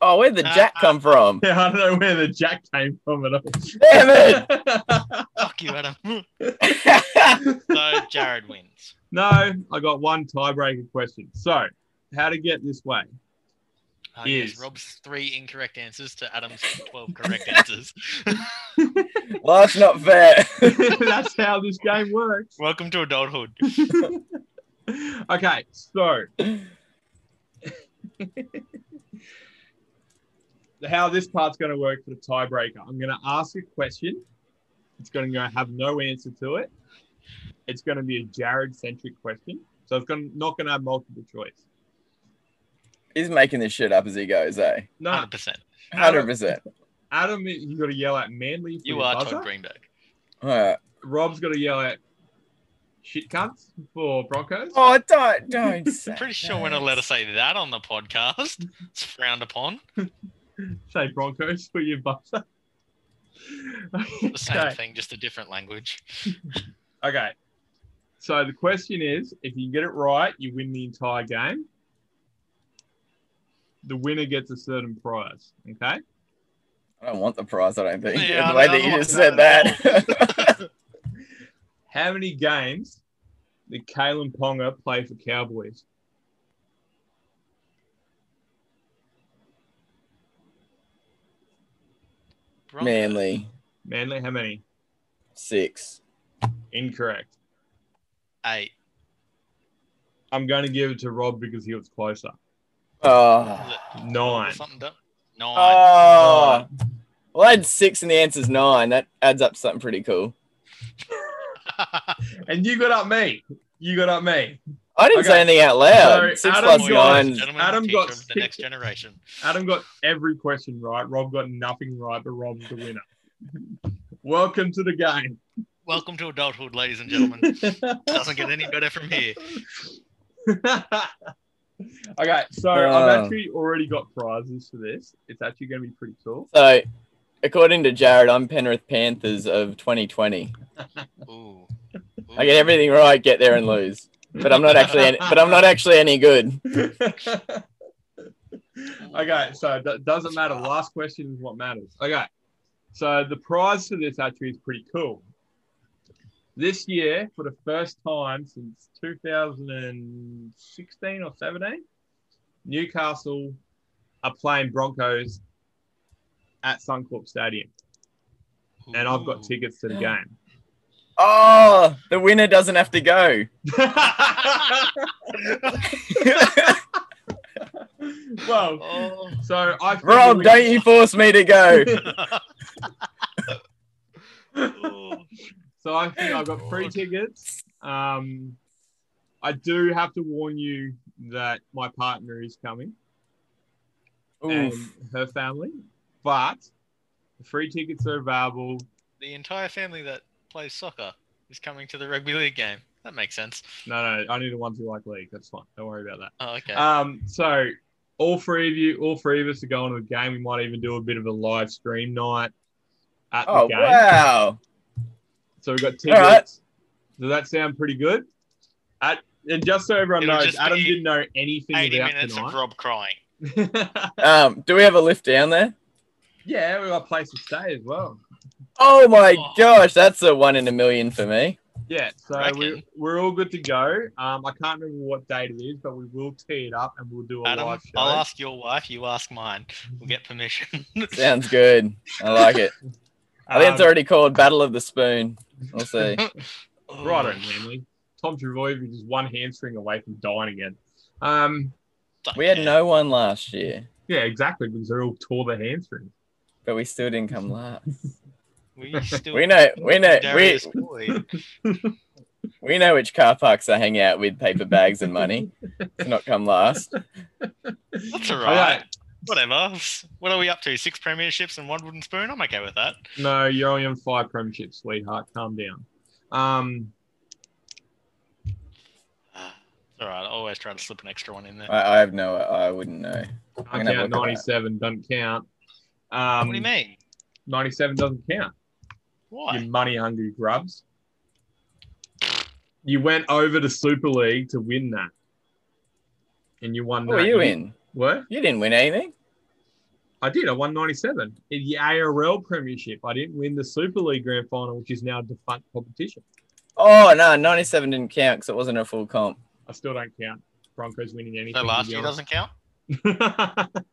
Oh, where'd the Jack ah, come ah. from? Yeah, I don't know where the Jack came from at all. Damn Fuck you, Adam. it! so Jared wins. no, I got one tiebreaker question. So, how to get this way? Uh, yes, Is- Rob's three incorrect answers to Adam's 12 correct answers. well, that's not fair. That's how this game works. Welcome to adulthood. okay, so how this part's going to work for the tiebreaker. I'm going to ask a question. It's going to have no answer to it. It's going to be a Jared centric question. So it's going not going to have multiple choice. He's making this shit up as he goes, eh? No, 100%. Hundred percent. Adam, you got to yell at Manly. For You your are buzzer. Todd Greenberg. Alright. Rob's got to yell at shit cunts for Broncos. Oh, don't don't. say Pretty sure we're not allowed to say that on the podcast. It's frowned upon. Say Broncos for your buzzer. The same Okay. thing, just a different language. Okay. So the question is, if you get it right, you win the entire game. The winner gets a certain prize. Okay. I don't want the prize. I don't think. Yeah, the way I that you just said that. How many games did Kalyn Ponga play for Cowboys? Broncos. Manly Manly, how many? six. Incorrect. Eight. I'm going to give it to Rob because he was closer. Oh. Was Nine. something done? Nine. Oh. Well, I had six and the answer's nine. That adds up to something pretty cool. And you got up me. You got up me. I didn't Okay. say anything out loud. So, six Adam plus got- nine. Adam got of the six- next generation. Adam got every question right. Rob got nothing right, but Rob's the winner. Welcome to the game. Welcome to adulthood, ladies and gentlemen. Doesn't get any better from here. okay, so Uh. I've actually already got prizes for this. It's actually going to be pretty cool. So, according to Jared, I'm Penrith Panthers of 2020. Ooh. I get everything right, get there and lose. But I'm not actually. Any, but I'm not actually any good. okay, so it do- doesn't matter. The last question is what matters. Okay, so the prize for this actually is pretty cool. This year, for the first time since 2016 or 17, Newcastle are playing Broncos at Suncorp Stadium, and I've got tickets to the game. Oh, the winner doesn't have to go. well, Oh. so I Rob, we- don't you force me to go. Oh. Ooh. So I think I've got free God. tickets. Um, I do have to warn you that my partner is coming and her family, but the free tickets are available. the entire family that plays soccer is coming to the rugby league game. That makes sense. No, no, only the ones who like league. That's fine. Don't worry about that. Oh, okay. Um, so all three of you, all three of us are going to the game. We might even do a bit of a live stream night at the Oh game. wow! So we've got tickets. All right. Does that sound pretty good? At, and just so everyone It'll knows, Adam didn't know anything 80 about minutes tonight. of Rob crying. Um, do we have a lift down there? yeah, we got a place to stay as well. Oh my Oh. gosh, that's a one in a million for me. Yeah, so Reckon. we're, we're all good to go. Um, I can't remember what date it is, but we will tee it up and we'll do a Adam, live show. I'll ask your wife, you ask mine. We'll get permission. Sounds good. I like it. I think it's Um, already called Battle of the Spoon. We'll see. right on, Manly. Tom Trbojevic is just one hamstring away from dying again. Um, We had no one last year, yeah, exactly, because they all tore their hamstrings. but we still didn't come last. We still We know, we know, we, we know which car parks I hang out with paper bags and money to not come last. That's all Okay, right. Whatever. What are we up to? Six premierships and one wooden spoon? I'm okay with that. No, you're only on five premierships, sweetheart. Calm down. Um, It's all right. I always try to slip an extra one in there. I, I have no, I wouldn't know. I I'm gonna count look at that. 97, doesn't count. Um, what do you mean? 97 doesn't count. Why? You money hungry grubs. You went over to Super League to win that. And you won What were that. you in? What? You didn't win anything. I did. I won 97 in the ARL Premiership. I didn't win the Super League Grand Final, which is now a defunct competition. Oh no, 97 didn't count because it wasn't a full comp. I still don't count Broncos winning anything. So last year honest. doesn't count?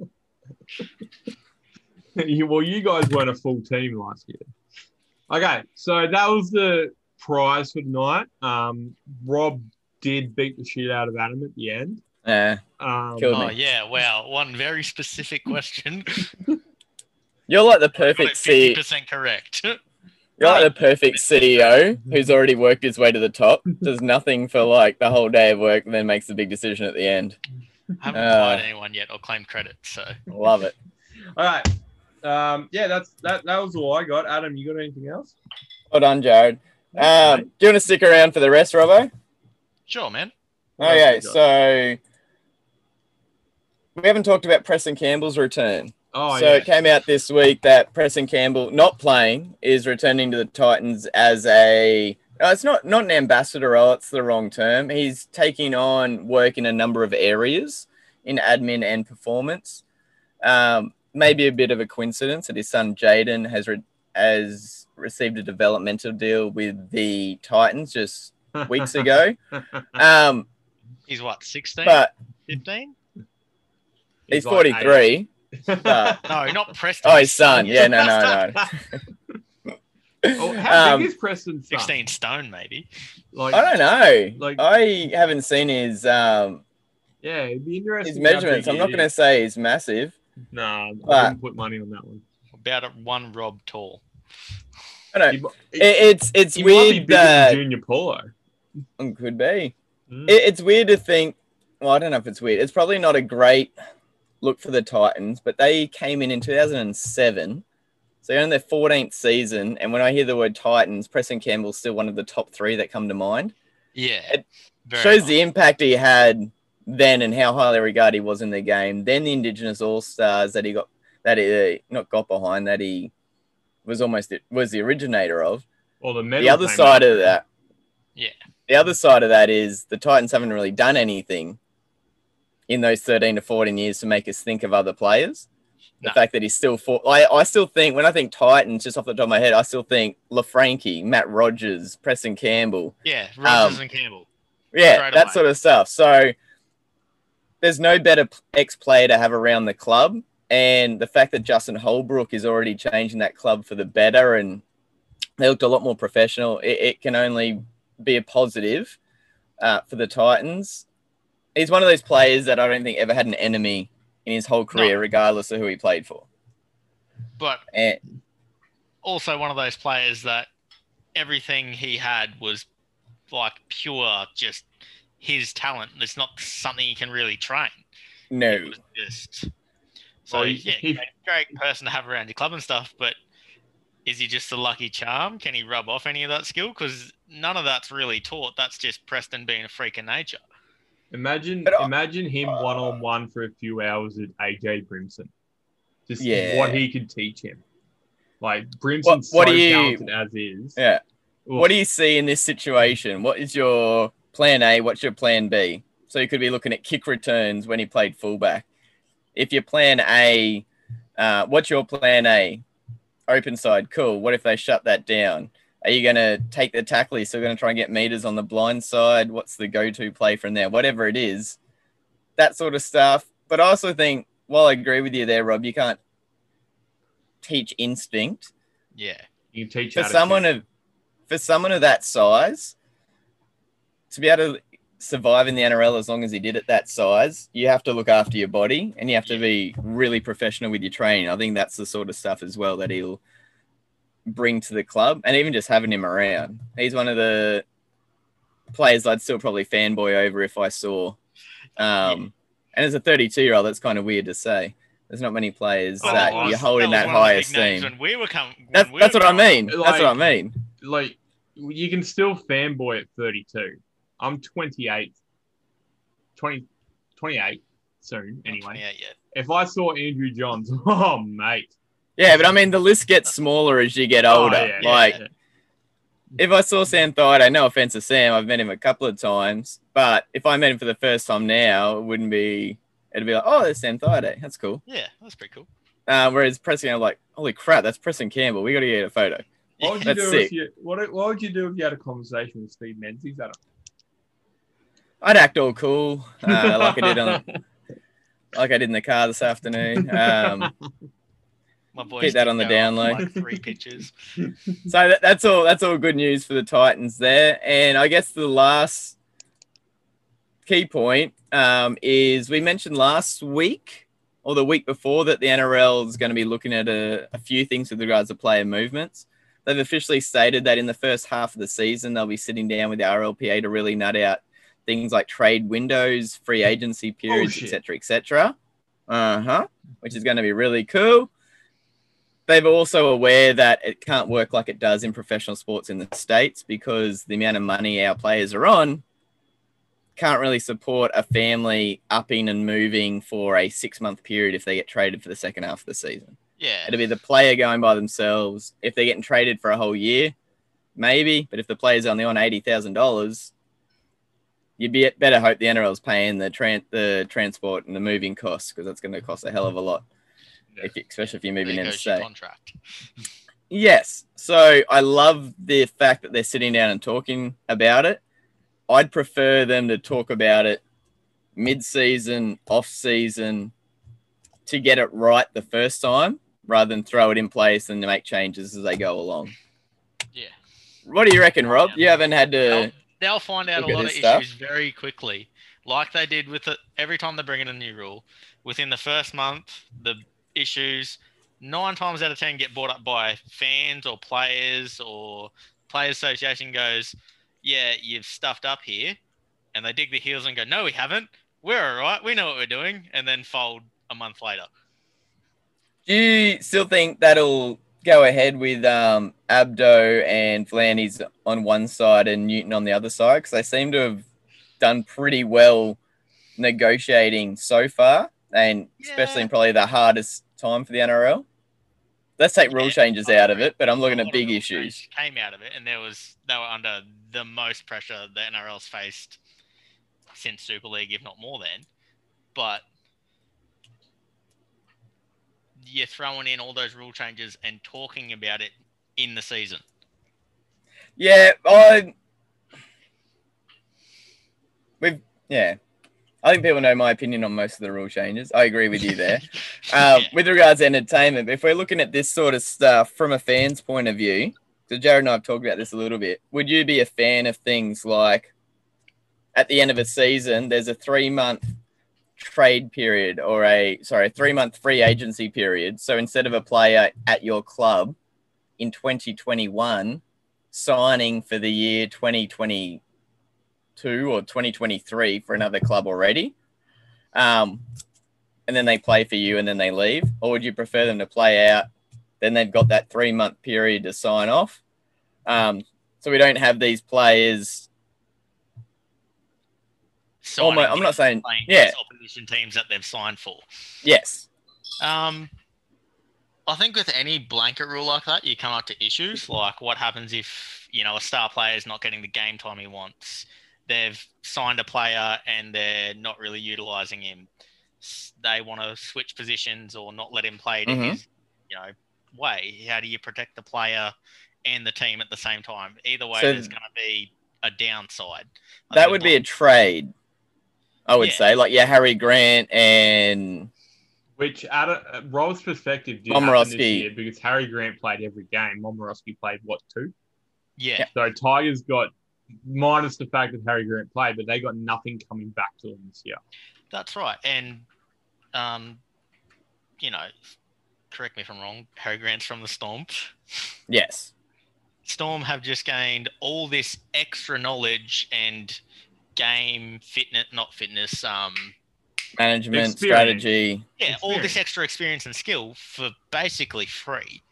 You- well, you guys weren't a full team last year. Okay, so that was the prize for tonight. Um, Rob did beat the shit out of Adam at the end. Nah, Um, Oh yeah, wow. One very specific question. you're like the Got it perfect C. 50% correct. You're like the perfect CEO who's already worked his way to the top. Does nothing for like the whole day of work, and then makes the big decision at the end. I haven't Uh. fired anyone yet or claimed credit, so Love it. All right. Um, yeah, that's that. That was all I got. Adam, you got anything else? Well done, Jared. Um, do you want to stick around for the rest, Robo? sure, man. What else Okay, you got? so we haven't talked about Preston Campbell's return. oh so yeah, it came out this week that Preston Campbell, not playing, is returning to the Titans as a. It's not not an ambassador role. It's the wrong term. He's taking on work in a number of areas in admin and performance. Um, maybe a bit of a coincidence that his son Jayden has re- has received a developmental deal with the Titans just weeks ago. Um, He's what, 16? but 15? He's like 43. But, No, not Preston. oh, his son. Yeah, no, no, no. Oh, how Um, big is Preston's son? 16 stone, maybe. Like, I don't know. Like- I haven't seen his um yeah, it'd be interesting. his measurements. I'm not going to say he's massive. Nah, I wouldn't put money on that one. About one Rob tall. I don't know. It, it's it's he might be weird bigger than that Junior Paulo. Mm, could be. Mm. It, it's weird to think. Well, I don't know if it's weird. It's probably not a great look for the Titans, but they came in in 2007. So they're in their 14th season, and when I hear the word Titans, Preston Campbell's still one of the top three that come to mind. Yeah. It Shows much. the impact he had then and how highly regarded he was in the game. Then the Indigenous All Stars that he got that he uh, not got behind that he was almost was the originator of. Or the medal The other side out. of that, Yeah. the other side of that is the Titans haven't really done anything in those 13 to 14 years to make us think of other players. The No. fact that he's still for, I, I still think when I think Titans, just off the top of my head, I still think Laffranchi, Matt Rogers, Preston Campbell. Yeah. Rogers Um, and Campbell. Yeah, Straight that away. sort of stuff. So there's no better ex player to have around the club. And the fact that Justin Holbrook is already changing that club for the better and they looked a lot more professional, it, it can only be a positive uh, for the Titans. He's one of those players that I don't think ever had an enemy in his whole career, regardless of who he played for. But And also one of those players that everything he had was like pure just his talent. It's not something you can really train. no, It was just so Well, yeah, he- great, great person to have around your club and stuff, but is he just a lucky charm? Can he rub off any of that skill? Because none of that's really taught. That's just Preston being a freak of nature. Imagine, But I- imagine him one on one for a few hours with AJ Brimson. Just Yeah. what he could teach him. Like Brimson's what so do you- talented as is. yeah. Oof. What do you see in this situation? What is your plan A? What's your plan B? So you could be looking at kick returns when he played fullback. If your plan A, uh, what's your plan A? Open side, cool. What if they shut that down? Are you going to take the tackle? Are you still going to try and get meters on the blind side? What's the go to play from there? Whatever it is, that sort of stuff. But I also think, while I agree with you there, Rob, you can't teach instinct Yeah. You can teach for attitude. someone of for someone of that size to be able to survive in the NRL as long as he did at that size, you have to look after your body and you have to be really professional with your training. I think that's the sort of stuff as well that he'll bring to the club and even just having him around. He's one of the players I'd still probably fanboy over if I saw. Um, and as a 32 year old, that's kind of weird to say. There's not many players Oh, that was- you hold in was that one of the high esteem. When we were coming, That's, that's what I mean. That's Like- what I mean. like you can still fanboy at 32. I'm 28. 20, 28 soon anyway. Yeah, yeah. If I saw Andrew Johns, oh mate. Yeah, but I mean, the list gets smaller as you get Oh, older. yeah, yeah, like, yeah. if I saw Sam Thaiday, no offense to Sam, I've met him a couple of times, but if I met him for the first time now, it wouldn't be, it'd be like, oh, there's Sam Thaiday. That's cool. Yeah, that's pretty cool. Uh, whereas Preston, I'm like, holy crap, that's Preston Campbell. We got to get a photo. What would you That's do sick. if you what, what would you do if you had a conversation with Steve Menzies? Adam? I'd act all cool, uh, like I did on, like I did in the car this afternoon. Um, My boys Keep that on the go down off low. Like three pitches. so that, that's all. That's all good news for the Titans there. And I guess the last key point um, is we mentioned last week or the week before that the NRL is going to be looking at a, a few things with regards to player movements. They've officially stated that in the first half of the season they'll be sitting down with the RLPA to really nut out things like trade windows, free agency periods, Bullshit. etc., etc. Uh huh. Which is going to be really cool they're also aware that it can't work like it does in professional sports in the states because the amount of money our players are on can't really support a family upping and moving for a six month period if they get traded for the second half of the season. Yeah. It'll be the player going by themselves. If they're getting traded for a whole year, maybe. But if the player's only on eighty thousand dollars, you'd be better hope the NRL's paying the tran- the transport and the moving costs because that's going to cost a hell of a lot. Yeah. especially if you're moving There in your contract. Yes. So I love the fact that they're sitting down and talking about it. I'd prefer them to talk about it mid-season, off-season, to get it right the first time, rather than throw it in place and make changes as they go along. Yeah. What do you reckon, Rob? You haven't had to. They'll, they'll find out a lot of stuff. issues very quickly, like they did with it every time they bring in a new rule. Within the first month, the issues nine times out of ten get brought up by fans or players or players association goes, "Yeah, you've stuffed up here," and they dig their heels and go, "No, we haven't. We're all right. We know what we're doing," and then fold a month later. Do you still think that'll go ahead with um, Abdo and V'landys on one side and Newton on the other side? Because they seem to have done pretty well negotiating so far, and especially in probably the hardest time for the NRL. Let's take rule Yeah, changes out of it, but I'm looking at big issues. Came out of it, and there was they were under the most pressure the NRL's faced since Super League, if not more than. But you're throwing in all those rule changes and talking about it in the season. Yeah, I. We've yeah. I think people know my opinion on most of the rule changes. I agree with you there. Um, With regards to entertainment, if we're looking at this sort of stuff from a fan's point of view, so Jared and I have talked about this a little bit. Would you be a fan of things like at the end of a season, there's a three month trade period or a sorry, three month free agency period. So instead of a player at your club in 2021 signing for the year 2022 or 2023 for another club already, um, and then they play for you and then they leave, or would you prefer them to play out? Then they've got that three month period to sign off. Um, so we don't have these players. I'm not saying, playing yeah, opposition teams that they've signed for. yes, Um, I think with any blanket rule like that, you come up to issues like what happens if you know a star player is not getting the game time he wants. They've signed a player and they're not really utilizing him. They want to switch positions or not let him play to Mhm. his, you know, way. How do you protect the player and the team at the same time? Either way, So- there's going to be a downside. I that would a be a trade. I would Yeah. say, like, yeah, Harry Grant and Which, out of uh, Rob's perspective, did happen this Momorowski. year because Harry Grant played every game. Momorowski played what two? yeah. So Tigers got minus the fact that Harry Grant played, but they got nothing coming back to them this year. That's right. And, um, you know, correct me if I'm wrong, Harry Grant's from the Storm. yes, Storm have just gained all this extra knowledge and game fitness, not fitness, um, management Experience. strategy. yeah, all this extra experience and skill for basically free.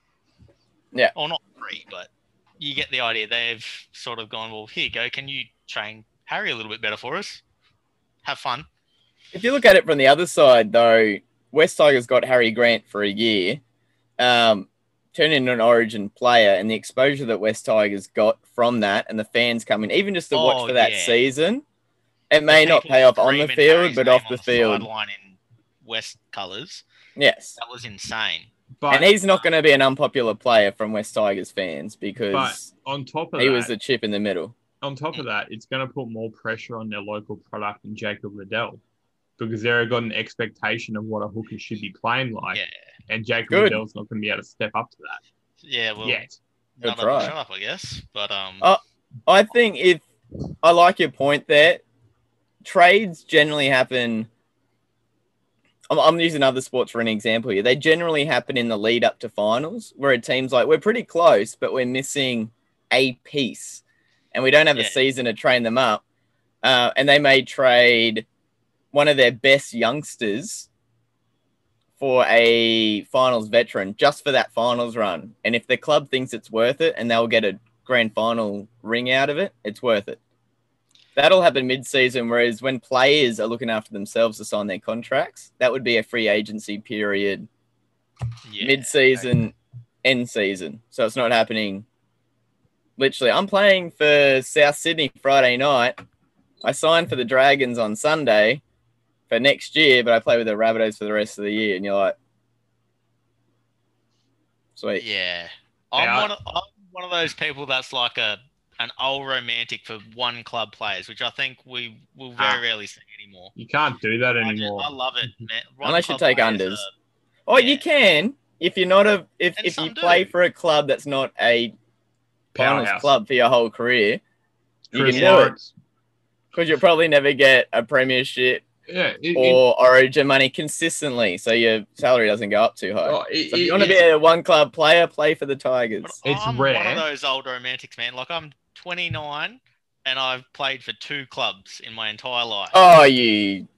Yeah. Or not free, but you get the idea. They've sort of gone, well, here you go. Can you train Harry a little bit better for us? Have fun. If you look at it from the other side, though, West Tigers got Harry Grant for a year, um, turned into an Origin player, and the exposure that West Tigers got from that, and the fans coming, even just to watch Oh, for that yeah. season, it may not pay off on the field, Harry's but off on the field, Sideline in West colours. yes. That was insane. But And he's not going to be an unpopular player from West Tigers fans because on top of that he that, was the chip in the middle. on top of that, it's going to put more pressure on their local product and Jacob Liddle because they've got an expectation of what a hooker should be playing like, Yeah. and Jacob Good. Liddle's not going to be able to step up to that Yeah, well, yet. Good another try. shut up, I guess. But um, Oh. I think if I like your point there, trades generally happen. I'm, I'm using other sports for an example here. They generally happen in the lead up to finals, where a team's like, we're pretty close, but we're missing a piece, and we don't have a season to train them up. Uh, and they may trade one of their best youngsters for a finals veteran just for that finals run. And if the club thinks it's worth it and they'll get a grand final ring out of it, it's worth it. That'll happen mid season. Whereas when players are looking after themselves to sign their contracts, that would be a free agency period, yeah, mid season, end season. So it's not happening. Literally, I'm playing for South Sydney Friday night. I signed for the Dragons on Sunday for next year, but I play with the Rabbitohs for the rest of the year. And you're like, Sweet. Yeah. I'm Yeah, one, of, I'm one of those people that's like a an old romantic for one club players, which I think we will very Ah. rarely see anymore. You can't do that I, just- anymore. I love it, man. One Unless you club take unders. are- Oh, you can if you're not a if, And if you some play for a club that's not a finals Powerhouse. club for your whole career, you Chris can do it because you'll probably never get a premiership Yeah. It, it, or Origin money consistently, so your salary doesn't go up too high. oh, it- So if you want to be a one club player, play for the Tigers. It's I'm one of those old romantics, man. Like I'm 29 and I've played for two clubs in my entire life. Oh, you And I'm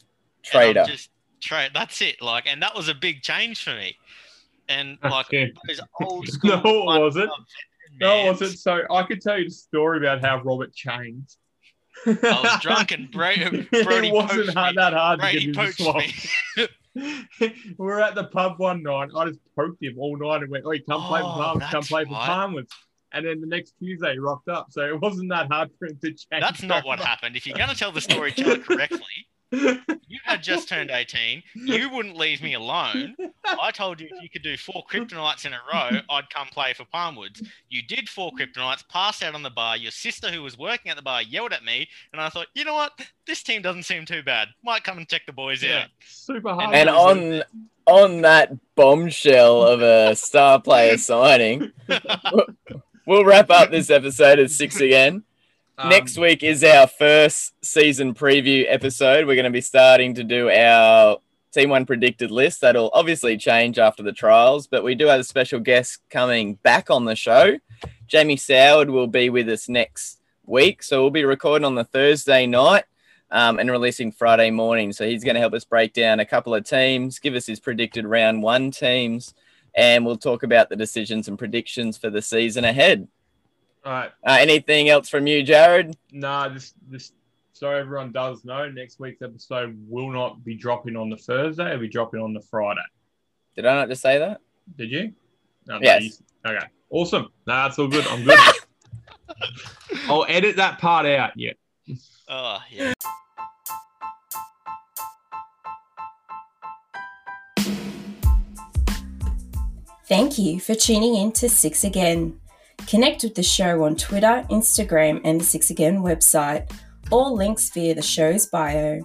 traitor! Just trade. That's it. Like, and that was a big change for me. And like Yeah. those old school. No, it wasn't. No, it wasn't. So I could tell you the story about how Robert changed. I was drunk and Bra- Brody it wasn't hard, me. that hard Brady to get him to poached swap. me. we were at the pub one night. I just poked him all night and went, "Oi, come play for Oh, Palms, come that's play for right. Palmwoods." And then the next Tuesday, he rocked up. So it wasn't that hard for him to change. That's not what happened. If you're going to tell the story, tell it correctly. You had just turned 18. You wouldn't leave me alone. I told you if you could do four kryptonites in a row, I'd come play for Palmwoods. You did four kryptonites, passed out on the bar. Your sister, who was working at the bar, yelled at me, and I thought, you know what? This team doesn't seem too bad. Might come and check the boys yeah, out. super hard. And on on that bombshell of a star player signing, we'll wrap up this episode at Six Again. Um, Next week is our first season preview episode. We're going to be starting to do our Team One predicted list. That'll obviously change after the trials, but we do have a special guest coming back on the show. Jamie Soward will be with us next week. So we'll be recording on the Thursday night um, and releasing Friday morning. So he's going to help us break down a couple of teams, give us his predicted round one teams, and we'll talk about the decisions and predictions for the season ahead. All right. Uh, anything else from you, Jared? Nah, this this so everyone does know next week's episode will not be dropping on the Thursday, it'll be dropping on the Friday. Did I not just say that? Did you? No, no, Yes. you- okay. Awesome. Nah, it's all good. I'm good. I'll edit that part out. Yeah. Oh, yeah. Thank you for tuning in to Six Again. Connect with the show on Twitter, Instagram, and the Six Again website. All links via the show's bio.